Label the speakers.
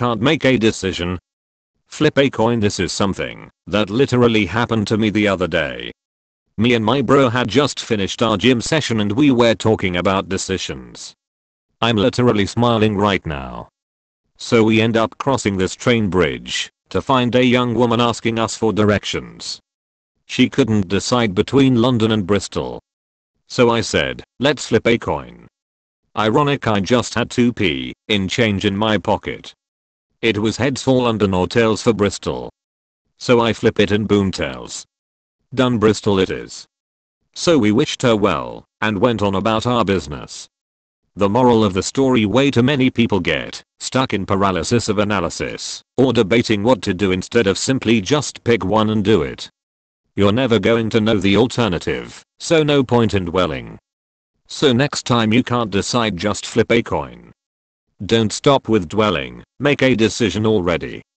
Speaker 1: can't make a decision. Flip a coin this is something that literally happened to me the other day. Me and my bro had just finished our gym session and we were talking about decisions. I'm literally smiling right now. So we end up crossing this train bridge to find a young woman asking us for directions. She couldn't decide between London and Bristol. So I said, let's flip a coin. Ironic I just had 2p in change in my pocket. It was heads for London or tails for Bristol. So I flip it and boom tails. Done Bristol it is. So we wished her well and went on about our business. The moral of the story way too many people get stuck in paralysis of analysis or debating what to do instead of simply just pick one and do it. You're never going to know the alternative, so no point in dwelling. So next time you can't decide just flip a coin. Don't stop with dwelling, make a decision already.